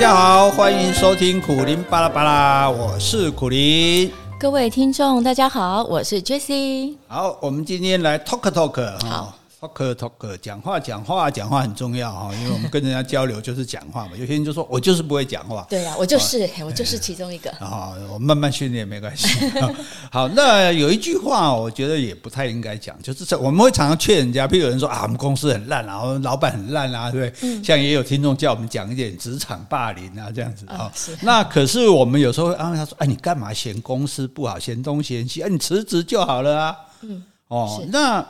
家好，欢迎收听苦林巴拉巴拉，我是苦林。各位听众，大家好，我是 Jessie。好，我们今天来 talk talk 哈。Talk talk 讲话讲话讲话很重要哈，因为我们跟人家 交流就是讲话嘛。有些人就说我就是不会讲话，对呀、啊，我就是、哦、我就是其中一个。好，我慢慢训练没关系。好，那有一句话我觉得也不太应该讲，就是我们会常常劝人家，譬如有人说啊，我们公司很烂啊，老板很烂啊，对不对？嗯、像也有听众叫我们讲一点职场霸凌啊这样子啊。是。那可是我们有时候会安慰他说，哎，你干嘛嫌公司不好，嫌东嫌西？哎，你辞职就好了啊。嗯。哦，那。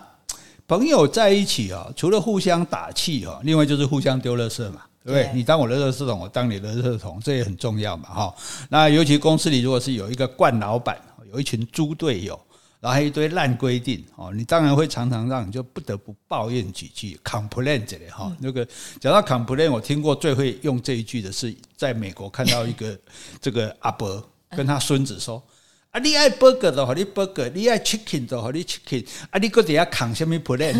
朋友在一起啊，除了互相打气哈，另外就是互相丢垃圾嘛，对不对？对，你当我的垃圾桶，我当你的垃圾桶，这也很重要嘛哈。那尤其公司里如果是有一个惯老板，有一群猪队友，然后一堆烂规定哦，你当然会常常让你就不得不抱怨几句，complain 这里哈。那个讲到 complain，我听过最会用这一句的是在美国看到一个这个阿伯跟他孙子说。啊，你爱 burger 的话，你 burger；你爱 chicken 的话，你 chicken。啊，你搁底下扛什么 plan？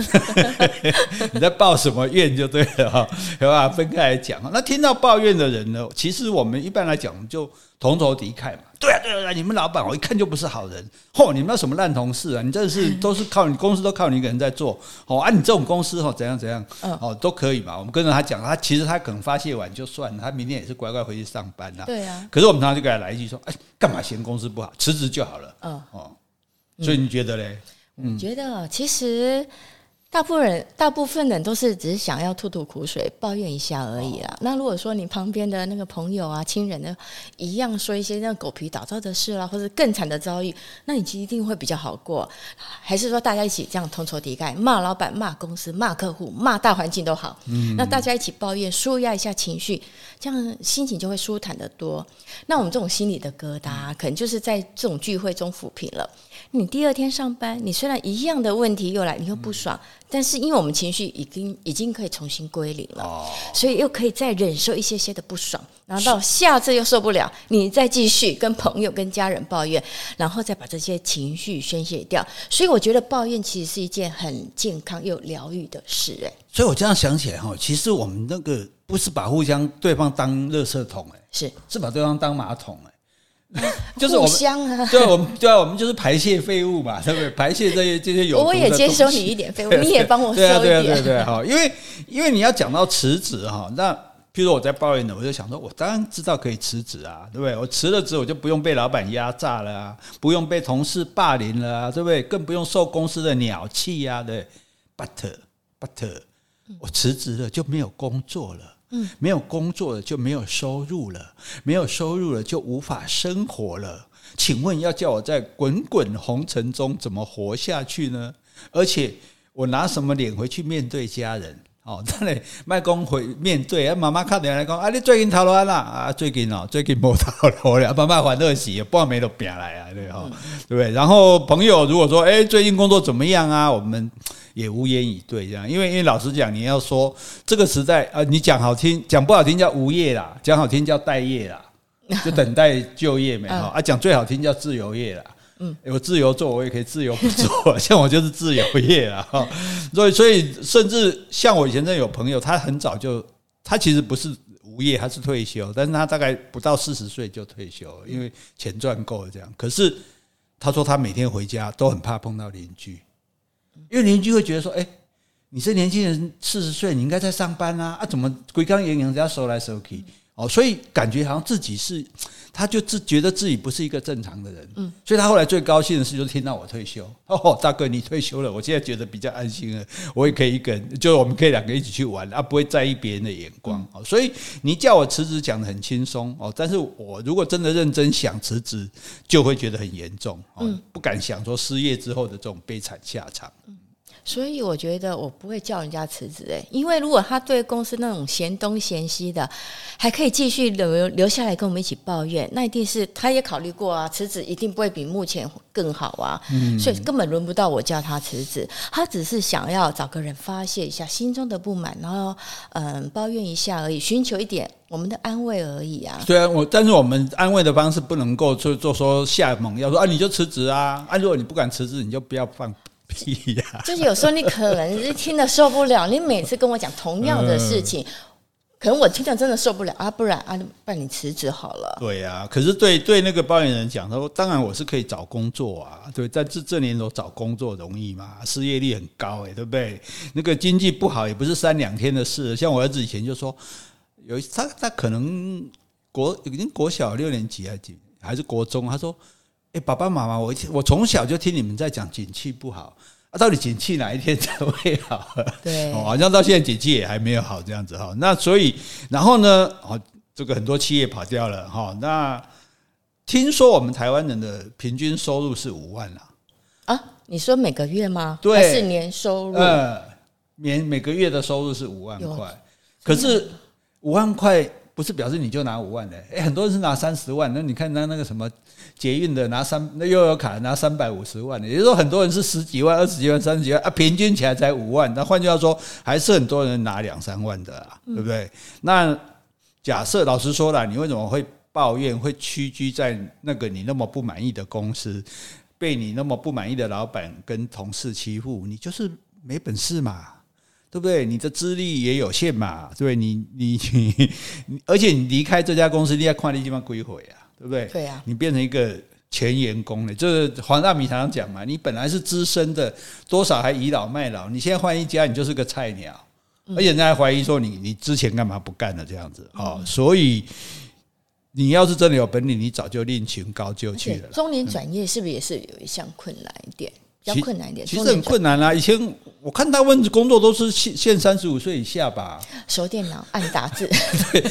你在抱什么怨就对了哈，好吧？分开来讲。那听到抱怨的人呢，其实我们一般来讲就。同仇敌忾嘛，对啊，对啊，你们老板我一看就不是好人，嚯，你们那什么烂同事啊？你这是都是靠你公司都靠你一个人在做，哦，啊，你这种公司哦，怎样怎样，哦，都可以嘛。我们跟着他讲，他其实他可能发泄完就算了，他明天也是乖乖回去上班呐。对啊。可是我们常常就给他来一句说，哎，干嘛嫌公司不好，辞职就好了。嗯。哦。所以你觉得嘞？嗯。我觉得其实。大部分人，大部分人都是只是想要吐吐苦水，抱怨一下而已啦。哦、那如果说你旁边的那个朋友啊、亲人呢，一样说一些那狗皮倒灶的事啦，或者更惨的遭遇，那你其实一定会比较好过。还是说大家一起这样同仇敌忾，骂老板、骂公司、骂客户、骂大环境都好。嗯。那大家一起抱怨，舒压一下情绪，这样心情就会舒坦得多。那我们这种心理的疙瘩，嗯、可能就是在这种聚会中抚平了。你第二天上班，你虽然一样的问题又来，你又不爽。嗯但是因为我们情绪已经已经可以重新归零了，哦、所以又可以再忍受一些些的不爽，然后到下次又受不了，你再继续跟朋友、跟家人抱怨，然后再把这些情绪宣泄掉。所以我觉得抱怨其实是一件很健康又疗愈的事。哎，所以我这样想起来哈，其实我们那个不是把互相对方当垃圾桶，哎，是是把对方当马桶，哎。就是我们，对，我们对啊，我们就是排泄废物嘛，对不对？排泄这些这些有。我也接收你一点废物，你也帮我收一点。对啊，对对对，哈，因为因为你要讲到辞职哈，那譬如我在抱怨的，我就想说，我当然知道可以辞职啊，对不对？我辞了职，我就不用被老板压榨了啊，不用被同事霸凌了啊，对不对？更不用受公司的鸟气呀，对。But but 我辞职了就没有工作了。嗯，没有工作了就没有收入了，没有收入了就无法生活了。请问要叫我在滚滚红尘中怎么活下去呢？而且我拿什么脸回去面对家人？哦，真嘞卖公回面对啊，妈妈看电话来讲啊，你最近头路安啦啊，最近哦，最近没头路了，妈妈还乐喜，半没都病来啊，对哈，对不对？然后朋友如果说，哎，最近工作怎么样啊？我们。也无言以对，这样，因为因为老实讲，你要说这个时代啊，你讲好听，讲不好听叫无业啦，讲好听叫待业啦，就等待就业没哈啊，讲最好听叫自由业啦。嗯，有自由做，我也可以自由不做，像我就是自由业啊哈。所以所以甚至像我以前真有朋友，他很早就，他其实不是无业，他是退休，但是他大概不到四十岁就退休，因为钱赚够了这样。可是他说他每天回家都很怕碰到邻居。因为邻居会觉得说：“哎，你是年轻人，四十岁，你应该在上班啊！啊，怎么鬼刚营营人家收来收去？哦，所以感觉好像自己是，他就自觉得自己不是一个正常的人。嗯，所以他后来最高兴的事就是听到我退休。哦，大哥你退休了，我现在觉得比较安心了，我也可以一个人，就我们可以两个一起去玩啊，不会在意别人的眼光。哦，所以你叫我辞职讲的很轻松哦，但是我如果真的认真想辞职，就会觉得很严重。哦，不敢想说失业之后的这种悲惨下场。”所以我觉得我不会叫人家辞职诶，因为如果他对公司那种嫌东嫌西的，还可以继续留留下来跟我们一起抱怨，那一定是他也考虑过啊，辞职一定不会比目前更好啊，嗯，所以根本轮不到我叫他辞职，他只是想要找个人发泄一下心中的不满，然后嗯抱怨一下而已，寻求一点我们的安慰而已啊。对啊，我但是我们安慰的方式不能够就做说下猛药，说啊你就辞职啊，啊如果你不敢辞职，你就不要放。屁呀！就是有时候你可能是听得受不了，你每次跟我讲同样的事情，可能我听到真的受不了啊，不然啊，不然你辞职好了。对呀、啊，可是对对那个抱怨人讲，他说：“当然我是可以找工作啊，对，在这这年头找工作容易嘛，失业率很高哎，对不对？那个经济不好也不是三两天的事。像我儿子以前就说，有他他可能国已经国小六年级还是几还是国中，他说：哎，爸爸妈妈，我我从小就听你们在讲景气不好。”啊，到底景气哪一天才会好？对，好像到现在景气也还没有好这样子哈。那所以，然后呢，哦，这个很多企业跑掉了哈。那听说我们台湾人的平均收入是五万了啊？你说每个月吗？对，还是年收入？呃，年每个月的收入是五万块，可是五万块。不是表示你就拿五万的，诶，很多人是拿三十万。那你看那那个什么捷运的拿三，那又有卡拿三百五十万的，也就是说很多人是十几万、二十几万、三十几万啊，平均起来才五万。那换句话说，还是很多人拿两三万的啊，对不对？那假设老实说了，你为什么会抱怨、会屈居在那个你那么不满意的公司，被你那么不满意的老板跟同事欺负？你就是没本事嘛。对不对？你的资历也有限嘛，对不对？你你你，而且你离开这家公司，你要看你地方归回啊，对不对？对呀。你变成一个前员工了，就是黄大米常常讲嘛，你本来是资深的，多少还倚老卖老，你现在换一家，你就是个菜鸟，而且人家还怀疑说你你之前干嘛不干了这样子啊？所以你要是真的有本领，你早就另寻高就去了。中年转业是不是也是有一项困难一点？比较困难一点，其实很困难啦。以前我看大部分工作都是限限三十五岁以下吧，熟电脑、按打字。对，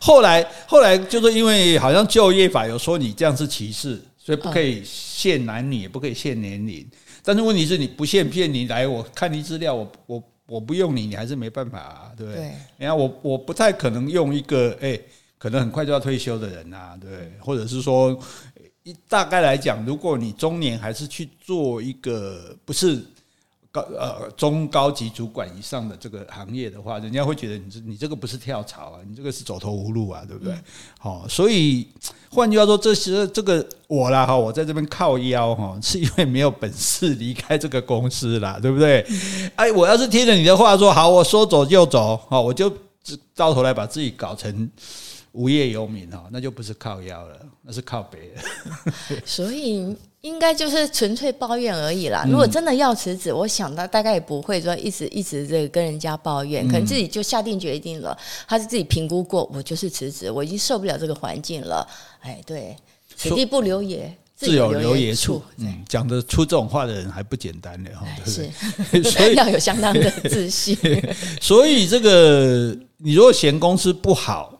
后来后来就是因为好像就业法有说你这样是歧视，所以不可以限男女，也不可以限年龄。但是问题是你不限骗你来，我看你资料，我我我不用你，你还是没办法啊，对不对？你看我我不太可能用一个哎、欸，可能很快就要退休的人啊，对，或者是说。大概来讲，如果你中年还是去做一个不是高呃中高级主管以上的这个行业的话，人家会觉得你这你这个不是跳槽啊，你这个是走投无路啊，对不对？好，所以换句话说，这是这个我啦哈，我在这边靠腰哈，是因为没有本事离开这个公司啦，对不对？哎，我要是听了你的话说好，我说走就走，好，我就到头来把自己搞成。无业游民哈，那就不是靠腰了，那是靠北了。所以应该就是纯粹抱怨而已啦。如果真的要辞职，我想他大概也不会说一直一直这个跟人家抱怨，可能自己就下定决定了，他是自己评估过，我就是辞职，我已经受不了这个环境了。哎，对，此地不留爷，自有留爷处。嗯，讲得出这种话的人还不简单呢哈，是，所以 要有相当的自信。所以这个你如果嫌公司不好。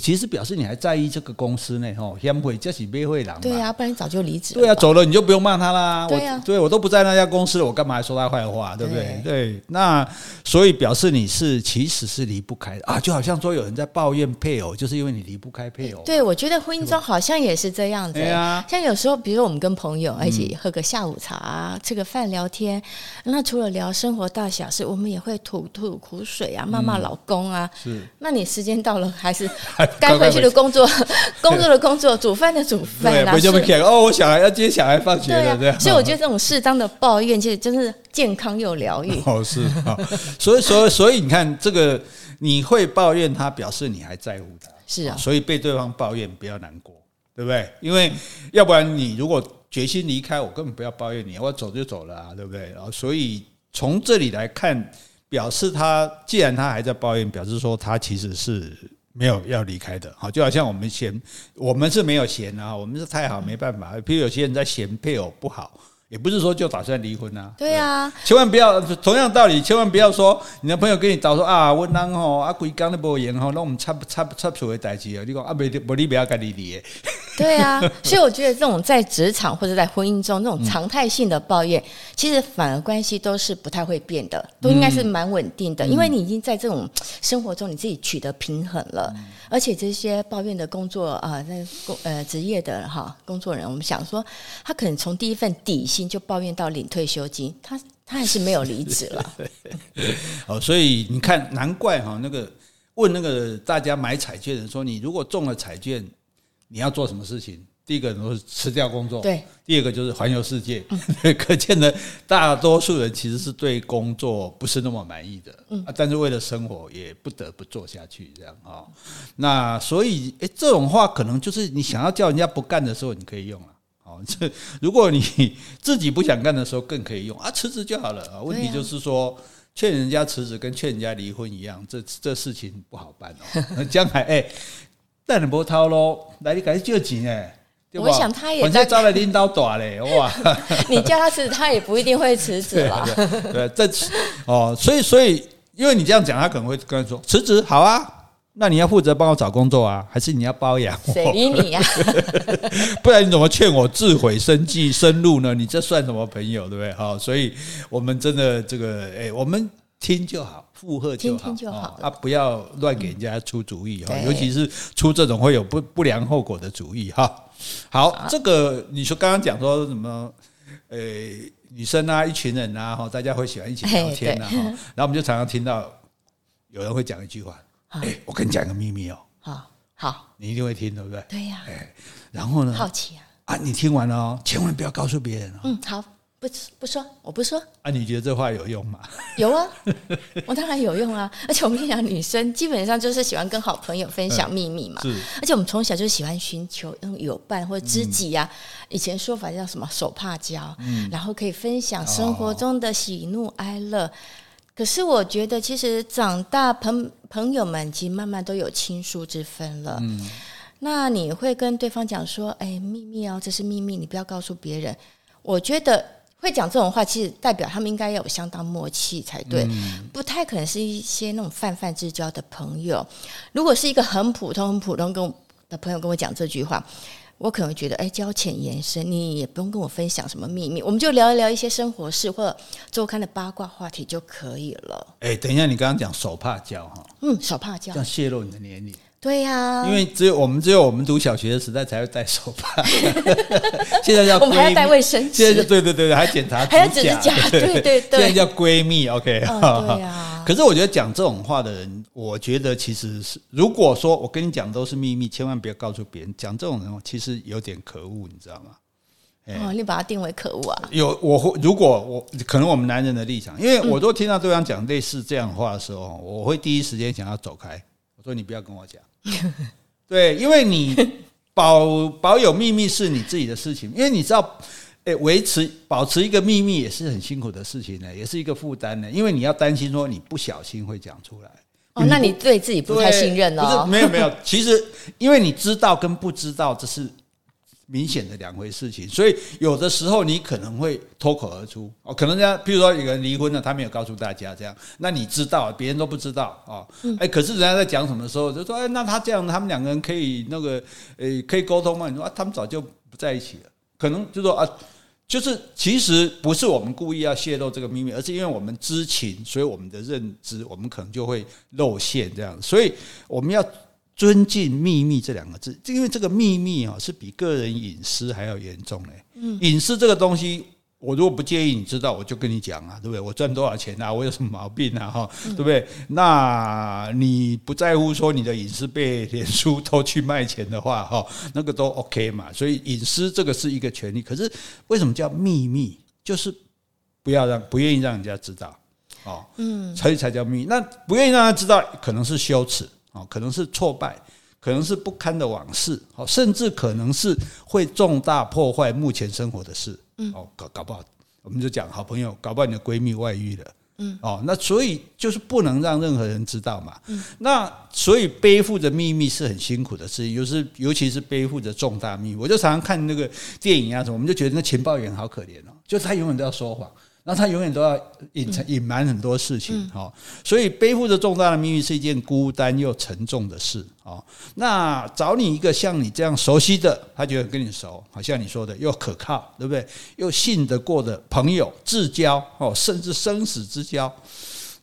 其实表示你还在意这个公司呢，吼，先会这是没会狼。对呀，不然你早就离职了。对呀，走了你就不用骂他啦。对呀，对我都不在那家公司了，我干嘛还说他坏话？对不对？对，那所以表示你是其实是离不开啊，就好像说有人在抱怨配偶，就是因为你离不开配偶。对，我觉得婚姻中好像也是这样子。对啊，像有时候，比如说我们跟朋友一起喝个下午茶，吃个饭聊天，那除了聊生活大小事，我们也会吐吐苦水啊，骂骂老公啊。是，那你时间到了还是？该回去的工作，工作的工作，煮饭的煮饭啦。哦，我小孩要接小孩放学了，对。所以我觉得 这种适当的抱怨，其实真是健康又疗愈。哦，是啊。所以，所以，所以你看，这个你会抱怨他，表示你还在乎他。是啊。所以被对方抱怨，不要难过，对不对？因为要不然你如果决心离开，我根本不要抱怨你，我走就走了啊，对不对？然后，所以从这里来看，表示他既然他还在抱怨，表示说他其实是。没有要离开的，好，就好像我们嫌，我们是没有嫌啊，我们是太好没办法。比如有些人在嫌配偶不好，也不是说就打算离婚啊。对啊，千万不要，同样道理，千万不要说你的朋友跟你找说啊，我啷吼啊，规工都无闲吼，那我们插插插出的代志啊，你讲啊，没没你不要跟你离。对啊，所以我觉得这种在职场或者在婚姻中这种常态性的抱怨，其实反而关系都是不太会变的，都应该是蛮稳定的，因为你已经在这种生活中你自己取得平衡了，而且这些抱怨的工作啊，在工呃职业的哈工作人，我们想说他可能从第一份底薪就抱怨到领退休金，他他还是没有离职了。哦，所以你看，难怪哈那个问那个大家买彩券的说，你如果中了彩券。你要做什么事情？第一个都是辞掉工作，对。第二个就是环游世界，嗯、可见呢大多数人其实是对工作不是那么满意的，嗯，但是为了生活也不得不做下去，这样啊。那所以，诶，这种话可能就是你想要叫人家不干的时候，你可以用了。哦，这如果你 自己不想干的时候，更可以用啊，辞职就好了啊。问题就是说，劝人家辞职跟劝人家离婚一样，这这事情不好办哦。将来诶，但你波涛喽，来你赶紧借钱哎。我想他也，反正招了领导短嘞，哇！你叫他辞职，他也不一定会辞职吧？对，这哦，所以所以，因为你这样讲，他可能会跟他说辞职好啊，那你要负责帮我找工作啊，还是你要包养我？谁理你呀？不然你怎么劝我自毁生计、生路呢？你这算什么朋友，对不对？好，所以我们真的这个，哎，我们听就好，附和就好，听听就好啊，不要乱给人家出主意哈，尤其是出这种会有不不良后果的主意哈。好，好，这个你说刚刚讲说什么？呃，女生啊，一群人啊，哈，大家会喜欢一起聊天啊，哈。然后我们就常常听到有人会讲一句话：“哎，我跟你讲个秘密哦。”好，好，你一定会听，对不对？对呀。哎，然后呢？好奇啊！啊，你听完了哦，千万不要告诉别人哦。嗯，好。不不说，我不说。啊，你觉得这话有用吗？有啊，我当然有用啊。而且我跟你讲，女生基本上就是喜欢跟好朋友分享秘密嘛。是。而且我们从小就喜欢寻求那种友伴或者知己呀、啊。以前说法叫什么“手帕交”，然后可以分享生活中的喜怒哀乐。可是我觉得，其实长大朋朋友们其实慢慢都有亲疏之分了。嗯。那你会跟对方讲说：“哎，秘密哦，这是秘密，你不要告诉别人。”我觉得。会讲这种话，其实代表他们应该要有相当默契才对，嗯、不太可能是一些那种泛泛之交的朋友。如果是一个很普通、很普通跟我的朋友跟我讲这句话，我可能会觉得，哎，交浅言深，你也不用跟我分享什么秘密，我们就聊一聊一些生活事或者周刊的八卦话题就可以了。哎，等一下，你刚刚讲手帕交哈，嗯，手帕交，这样泄露你的年龄。对呀、啊，因为只有我们只有我们读小学的时代才会戴手帕，现在叫我们还要带卫生纸，现在对对对还检查还要指甲，对对对，现在叫闺蜜，OK，、哦、对啊。可是我觉得讲这种话的人，我觉得其实是，如果说我跟你讲都是秘密，千万不要告诉别人。讲这种人其实有点可恶，你知道吗？哦，你把它定为可恶啊？有我会，如果我可能我们男人的立场，因为我都听到对方讲类似这样的话的时候，我会第一时间想要走开。我说你不要跟我讲。对，因为你保保有秘密是你自己的事情，因为你知道，诶，维持保持一个秘密也是很辛苦的事情呢，也是一个负担呢，因为你要担心说你不小心会讲出来。哦，那你对自己不太信任哦？不是，没有没有，其实因为你知道跟不知道这是。明显的两回事情，所以有的时候你可能会脱口而出哦，可能人家譬如说有个人离婚了，他没有告诉大家这样，那你知道，别人都不知道啊。哎，可是人家在讲什么时候就说，哎，那他这样，他们两个人可以那个，呃，可以沟通吗？你说啊，他们早就不在一起了，可能就说啊，就是其实不是我们故意要泄露这个秘密，而是因为我们知情，所以我们的认知，我们可能就会露馅这样，所以我们要。尊敬秘密这两个字，因为这个秘密啊是比个人隐私还要严重嘞。嗯，隐私这个东西，我如果不介意你知道，我就跟你讲啊，对不对？我赚多少钱啊？我有什么毛病啊？哈，对不对？那你不在乎说你的隐私被脸书偷去卖钱的话，哈，那个都 OK 嘛。所以隐私这个是一个权利，可是为什么叫秘密？就是不要让不愿意让人家知道哦，嗯，所以才叫秘密。那不愿意让他知道，可能是羞耻。哦，可能是挫败，可能是不堪的往事，哦，甚至可能是会重大破坏目前生活的事，嗯，哦，搞搞不好，我们就讲好朋友，搞不好你的闺蜜外遇了，嗯，哦，那所以就是不能让任何人知道嘛，嗯，那所以背负着秘密是很辛苦的事情，就是尤其是背负着重大秘密，我就常常看那个电影啊什么，我们就觉得那情报员好可怜哦，就是他永远都要说谎。那他永远都要隐藏、隐瞒很多事情，哈，所以背负着重大的秘密是一件孤单又沉重的事，啊。那找你一个像你这样熟悉的，他觉得跟你熟，好像你说的又可靠，对不对？又信得过的朋友、至交，哦，甚至生死之交。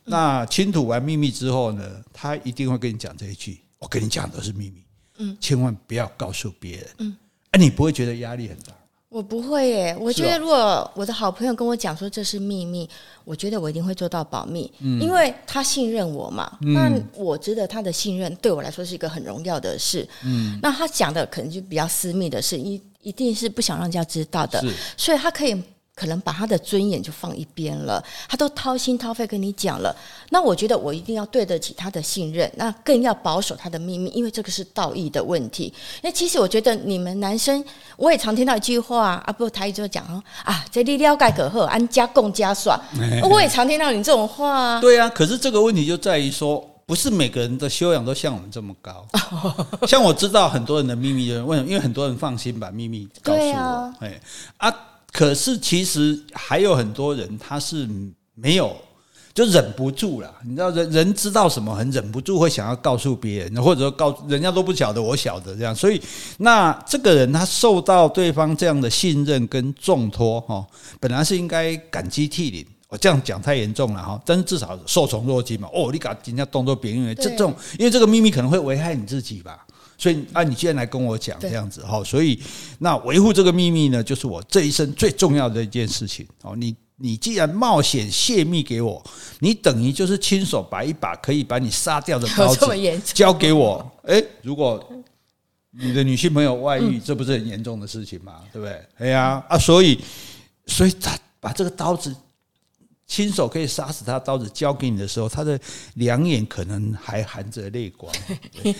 那倾吐完秘密之后呢，他一定会跟你讲这一句：“我跟你讲的都是秘密，嗯，千万不要告诉别人。”嗯，哎，你不会觉得压力很大？我不会耶，我觉得如果我的好朋友跟我讲说这是秘密，我觉得我一定会做到保密，嗯、因为他信任我嘛。嗯、那我觉得他的信任对我来说是一个很荣耀的事。嗯，那他讲的可能就比较私密的事，一一定是不想让人家知道的，所以他可以。可能把他的尊严就放一边了，他都掏心掏肺跟你讲了，那我觉得我一定要对得起他的信任，那更要保守他的秘密，因为这个是道义的问题。那其实我觉得你们男生，我也常听到一句话啊，不，台语就讲啊，这里了解可好，安家共家耍，我也常听到你这种话啊。对啊，可是这个问题就在于说，不是每个人的修养都像我们这么高。像我知道很多人的秘密，为什么？因为很多人放心把秘密告诉我，哎啊。可是其实还有很多人，他是没有就忍不住了。你知道，人人知道什么，很忍不住会想要告诉别人，或者说告人家都不晓得，我晓得这样。所以，那这个人他受到对方这样的信任跟重托，哈，本来是应该感激涕零。我这样讲太严重了哈，但是至少受宠若惊嘛。哦，你搞人家动作别人，这这种，因为这个秘密可能会危害你自己吧。所以啊，你既然来跟我讲这样子哈，所以那维护这个秘密呢，就是我这一生最重要的一件事情哦。你你既然冒险泄密给我，你等于就是亲手把一把可以把你杀掉的刀子交给我。诶，如果你的女性朋友外遇，这不是很严重的事情吗？对不对？哎呀啊，所以所以他把这个刀子。亲手可以杀死他，刀子交给你的时候，他的两眼可能还含着泪光。你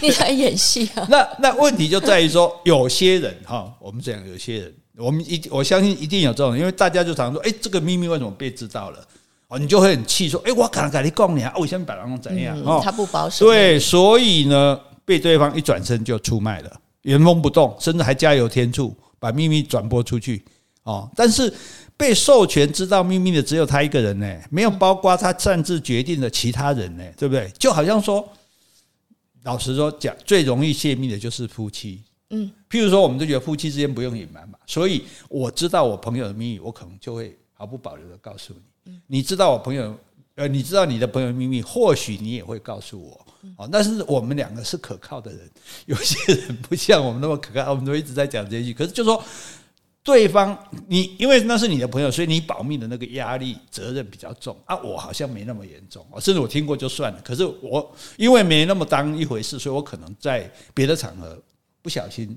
你在演戏啊？那那问题就在于说，有些人哈，我们讲有些人，我们一我相信一定有这种，因为大家就常说，哎，这个秘密为什么被知道了？哦，你就会很气，说，哎，我刚刚跟你讲你啊，我先把它弄怎样？哦，他不保守。对，所以呢，被对方一转身就出卖了，原封不动，甚至还加油添醋，把秘密转播出去。哦，但是。被授权知道秘密的只有他一个人呢，没有包括他擅自决定的其他人呢，对不对？就好像说，老实说讲，最容易泄密的就是夫妻。嗯，譬如说，我们都觉得夫妻之间不用隐瞒嘛，所以我知道我朋友的秘密，我可能就会毫不保留的告诉你。你知道我朋友，呃，你知道你的朋友的秘密，或许你也会告诉我。哦，但是我们两个是可靠的人，有些人不像我们那么可靠，我们都一直在讲这句。可是就说。对方，你因为那是你的朋友，所以你保密的那个压力责任比较重啊。我好像没那么严重啊，甚至我听过就算了。可是我因为没那么当一回事，所以我可能在别的场合不小心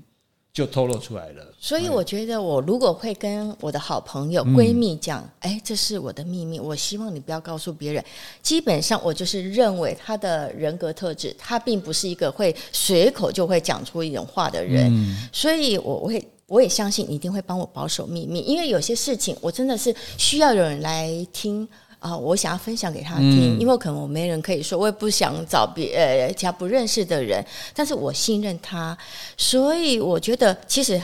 就透露出来了。所以我觉得，我如果会跟我的好朋友、闺蜜讲，哎，这是我的秘密，我希望你不要告诉别人。基本上，我就是认为他的人格特质，他并不是一个会随口就会讲出一种话的人，所以我会。我也相信你一定会帮我保守秘密，因为有些事情我真的是需要有人来听啊，我想要分享给他听，因为可能我没人可以说，我也不想找别呃其他不认识的人，但是我信任他，所以我觉得其实。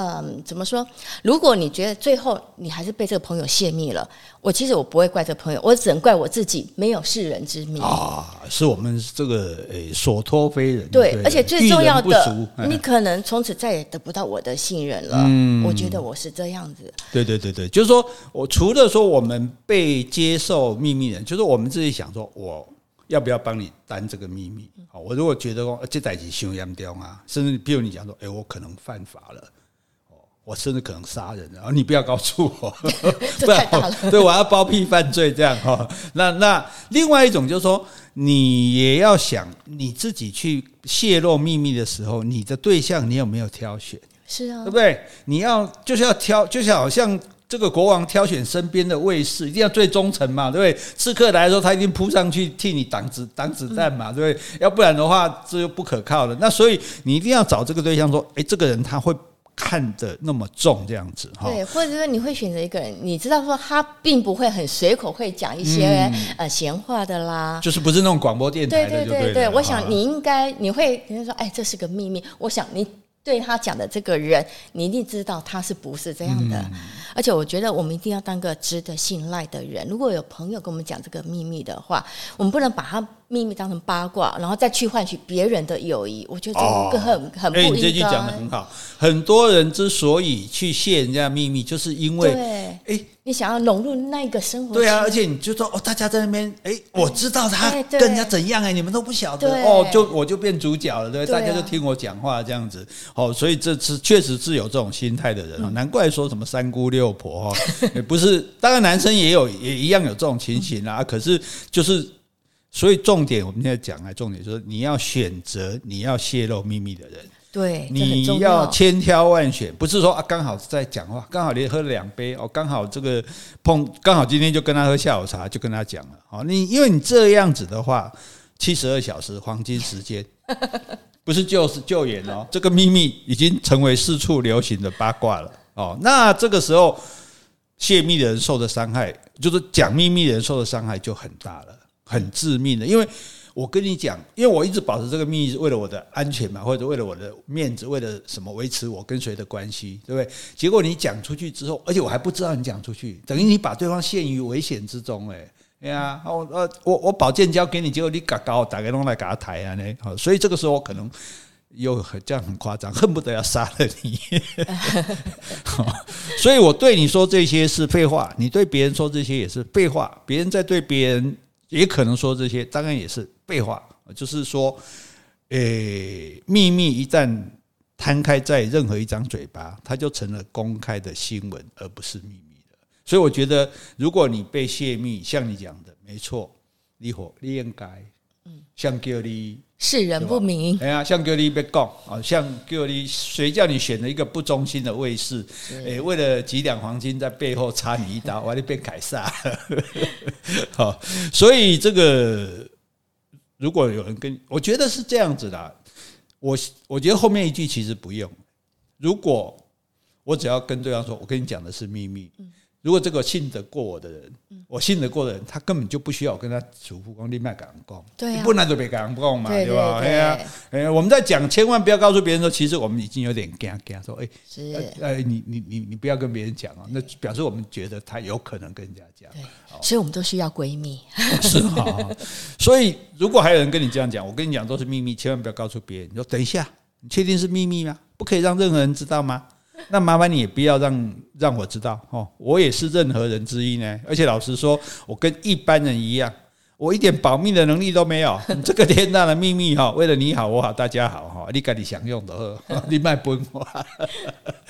嗯，怎么说？如果你觉得最后你还是被这个朋友泄密了，我其实我不会怪这个朋友，我只能怪我自己没有世人之明啊，是我们这个诶所托非人。对，对而且最重要的，你可能从此再也得不到我的信任了。嗯，我觉得我是这样子。对对对对，就是说我除了说我们被接受秘密人，就是我们自己想说，我要不要帮你担这个秘密？好，我如果觉得说这代志伤严重啊，甚至比如你讲说，哎，我可能犯法了。我甚至可能杀人，然后你不要告诉我，这太大了。对，我要包庇犯罪这样哈。那那另外一种就是说，你也要想你自己去泄露秘密的时候，你的对象你有没有挑选？是啊，对不对？你要就是要挑，就是好像这个国王挑选身边的卫士，一定要最忠诚嘛，对不对？刺客来的时候，他一定扑上去替你挡子挡子弹嘛，对不对？要不然的话，这就不可靠了。那所以你一定要找这个对象，说，诶，这个人他会。看得那么重，这样子哈，对，或者说你会选择一个人，你知道说他并不会很随口会讲一些、嗯、呃闲话的啦，就是不是那种广播电台的，对对对对。我想你应该你会比如说，哎，这是个秘密。我想你对他讲的这个人，你一定知道他是不是这样的。嗯、而且我觉得我们一定要当个值得信赖的人。如果有朋友跟我们讲这个秘密的话，我们不能把他秘密当成八卦，然后再去换取别人的友谊，我觉得这个很、哦、很不应该。你这句讲得很好。很多人之所以去泄人家秘密，就是因为，哎，你想要融入那个生活。对啊，而且你就说哦，大家在那边，哎，我知道他跟人家怎样哎，你们都不晓得哦，就我就变主角了，对，对，大家就听我讲话这样子。哦，所以这次确实是有这种心态的人哦，难怪说什么三姑六婆哈，也不是，当然男生也有也一样有这种情形啊，可是就是。所以重点，我们现在讲啊，重点就是你要选择你要泄露秘密的人，对，你要千挑万选，不是说啊刚好在讲话，刚好你喝了两杯哦，刚好这个碰，刚好今天就跟他喝下午茶，就跟他讲了，哦，你因为你这样子的话，七十二小时黄金时间，不是救是救援哦，这个秘密已经成为四处流行的八卦了哦，那这个时候泄密的人受的伤害，就是讲秘密的人受的伤害就很大了。很致命的，因为我跟你讲，因为我一直保持这个秘密，是为了我的安全嘛，或者为了我的面子，为了什么维持我跟谁的关系，对不对？结果你讲出去之后，而且我还不知道你讲出去，等于你把对方陷于危险之中，哎，对呀，我呃，我我宝剑交给你，结果你嘎嘎，打开弄来给他抬啊，呢，好，所以这个时候可能又很这样很夸张，恨不得要杀了你。所以我对你说这些是废话，你对别人说这些也是废话，别人在对别人。也可能说这些，当然也是废话。就是说，诶、秘密一旦摊开在任何一张嘴巴，它就成了公开的新闻，而不是秘密的。所以，我觉得，如果你被泄密，像你讲的，没错，你火你应该，嗯，像叫你。世人不明，哎呀，像叫你别讲啊，像叫你谁叫你选了一个不忠心的卫士，诶，为了几两黄金在背后插你一刀，完了变凯撒。好，所以这个如果有人跟，我觉得是这样子的，我我觉得后面一句其实不用，如果我只要跟对方说，我跟你讲的是秘密。如果这个信得过我的人，我信得过的人，他根本就不需要我跟他嘱咐讲，你卖敢讲，对、啊，不然就别敢讲嘛，对吧？哎呀，哎，我们在讲，千万不要告诉别人说，其实我们已经有点惊惊，说，哎，你你你你不要跟别人讲啊，那表示我们觉得他有可能跟人家讲，对，所以我们都需要闺蜜，是哈。所以如果还有人跟你这样讲，我跟你讲都是秘密，千万不要告诉别人。你说等一下，你确定是秘密吗？不可以让任何人知道吗？那麻烦你也不要让让我知道哦，我也是任何人之一呢。而且老实说，我跟一般人一样，我一点保密的能力都没有。这个天大的秘密哈，为了你好我好大家好哈，你赶紧享用的，你卖分话。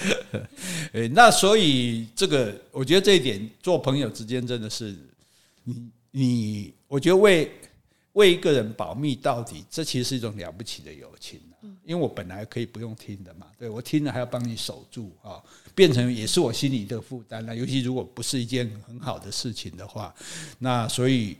那所以这个，我觉得这一点做朋友之间真的是你你，我觉得为为一个人保密到底，这其实是一种了不起的友情。因为我本来可以不用听的嘛，对，我听了还要帮你守住啊，变成也是我心里的负担。了尤其如果不是一件很好的事情的话，那所以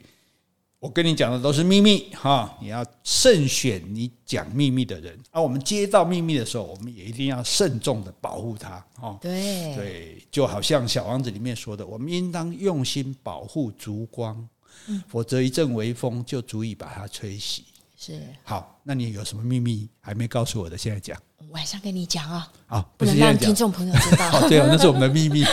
我跟你讲的都是秘密哈，你要慎选你讲秘密的人。而我们接到秘密的时候，我们也一定要慎重的保护他哦。对对，就好像《小王子》里面说的，我们应当用心保护烛光，否则一阵微风就足以把它吹熄。是好，那你有什么秘密还没告诉我的？现在讲，晚上跟你讲啊。好，不能让听众朋友知道。哦，对哦，那是我们的秘密。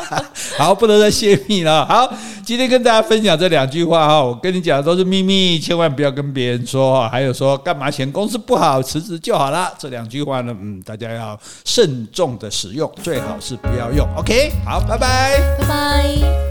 好，不能再泄密了。好，今天跟大家分享这两句话哈，我跟你讲的都是秘密，千万不要跟别人说。还有说干嘛嫌公司不好辞职就好了，这两句话呢，嗯，大家要慎重的使用，最好是不要用。OK，好，拜拜，拜拜。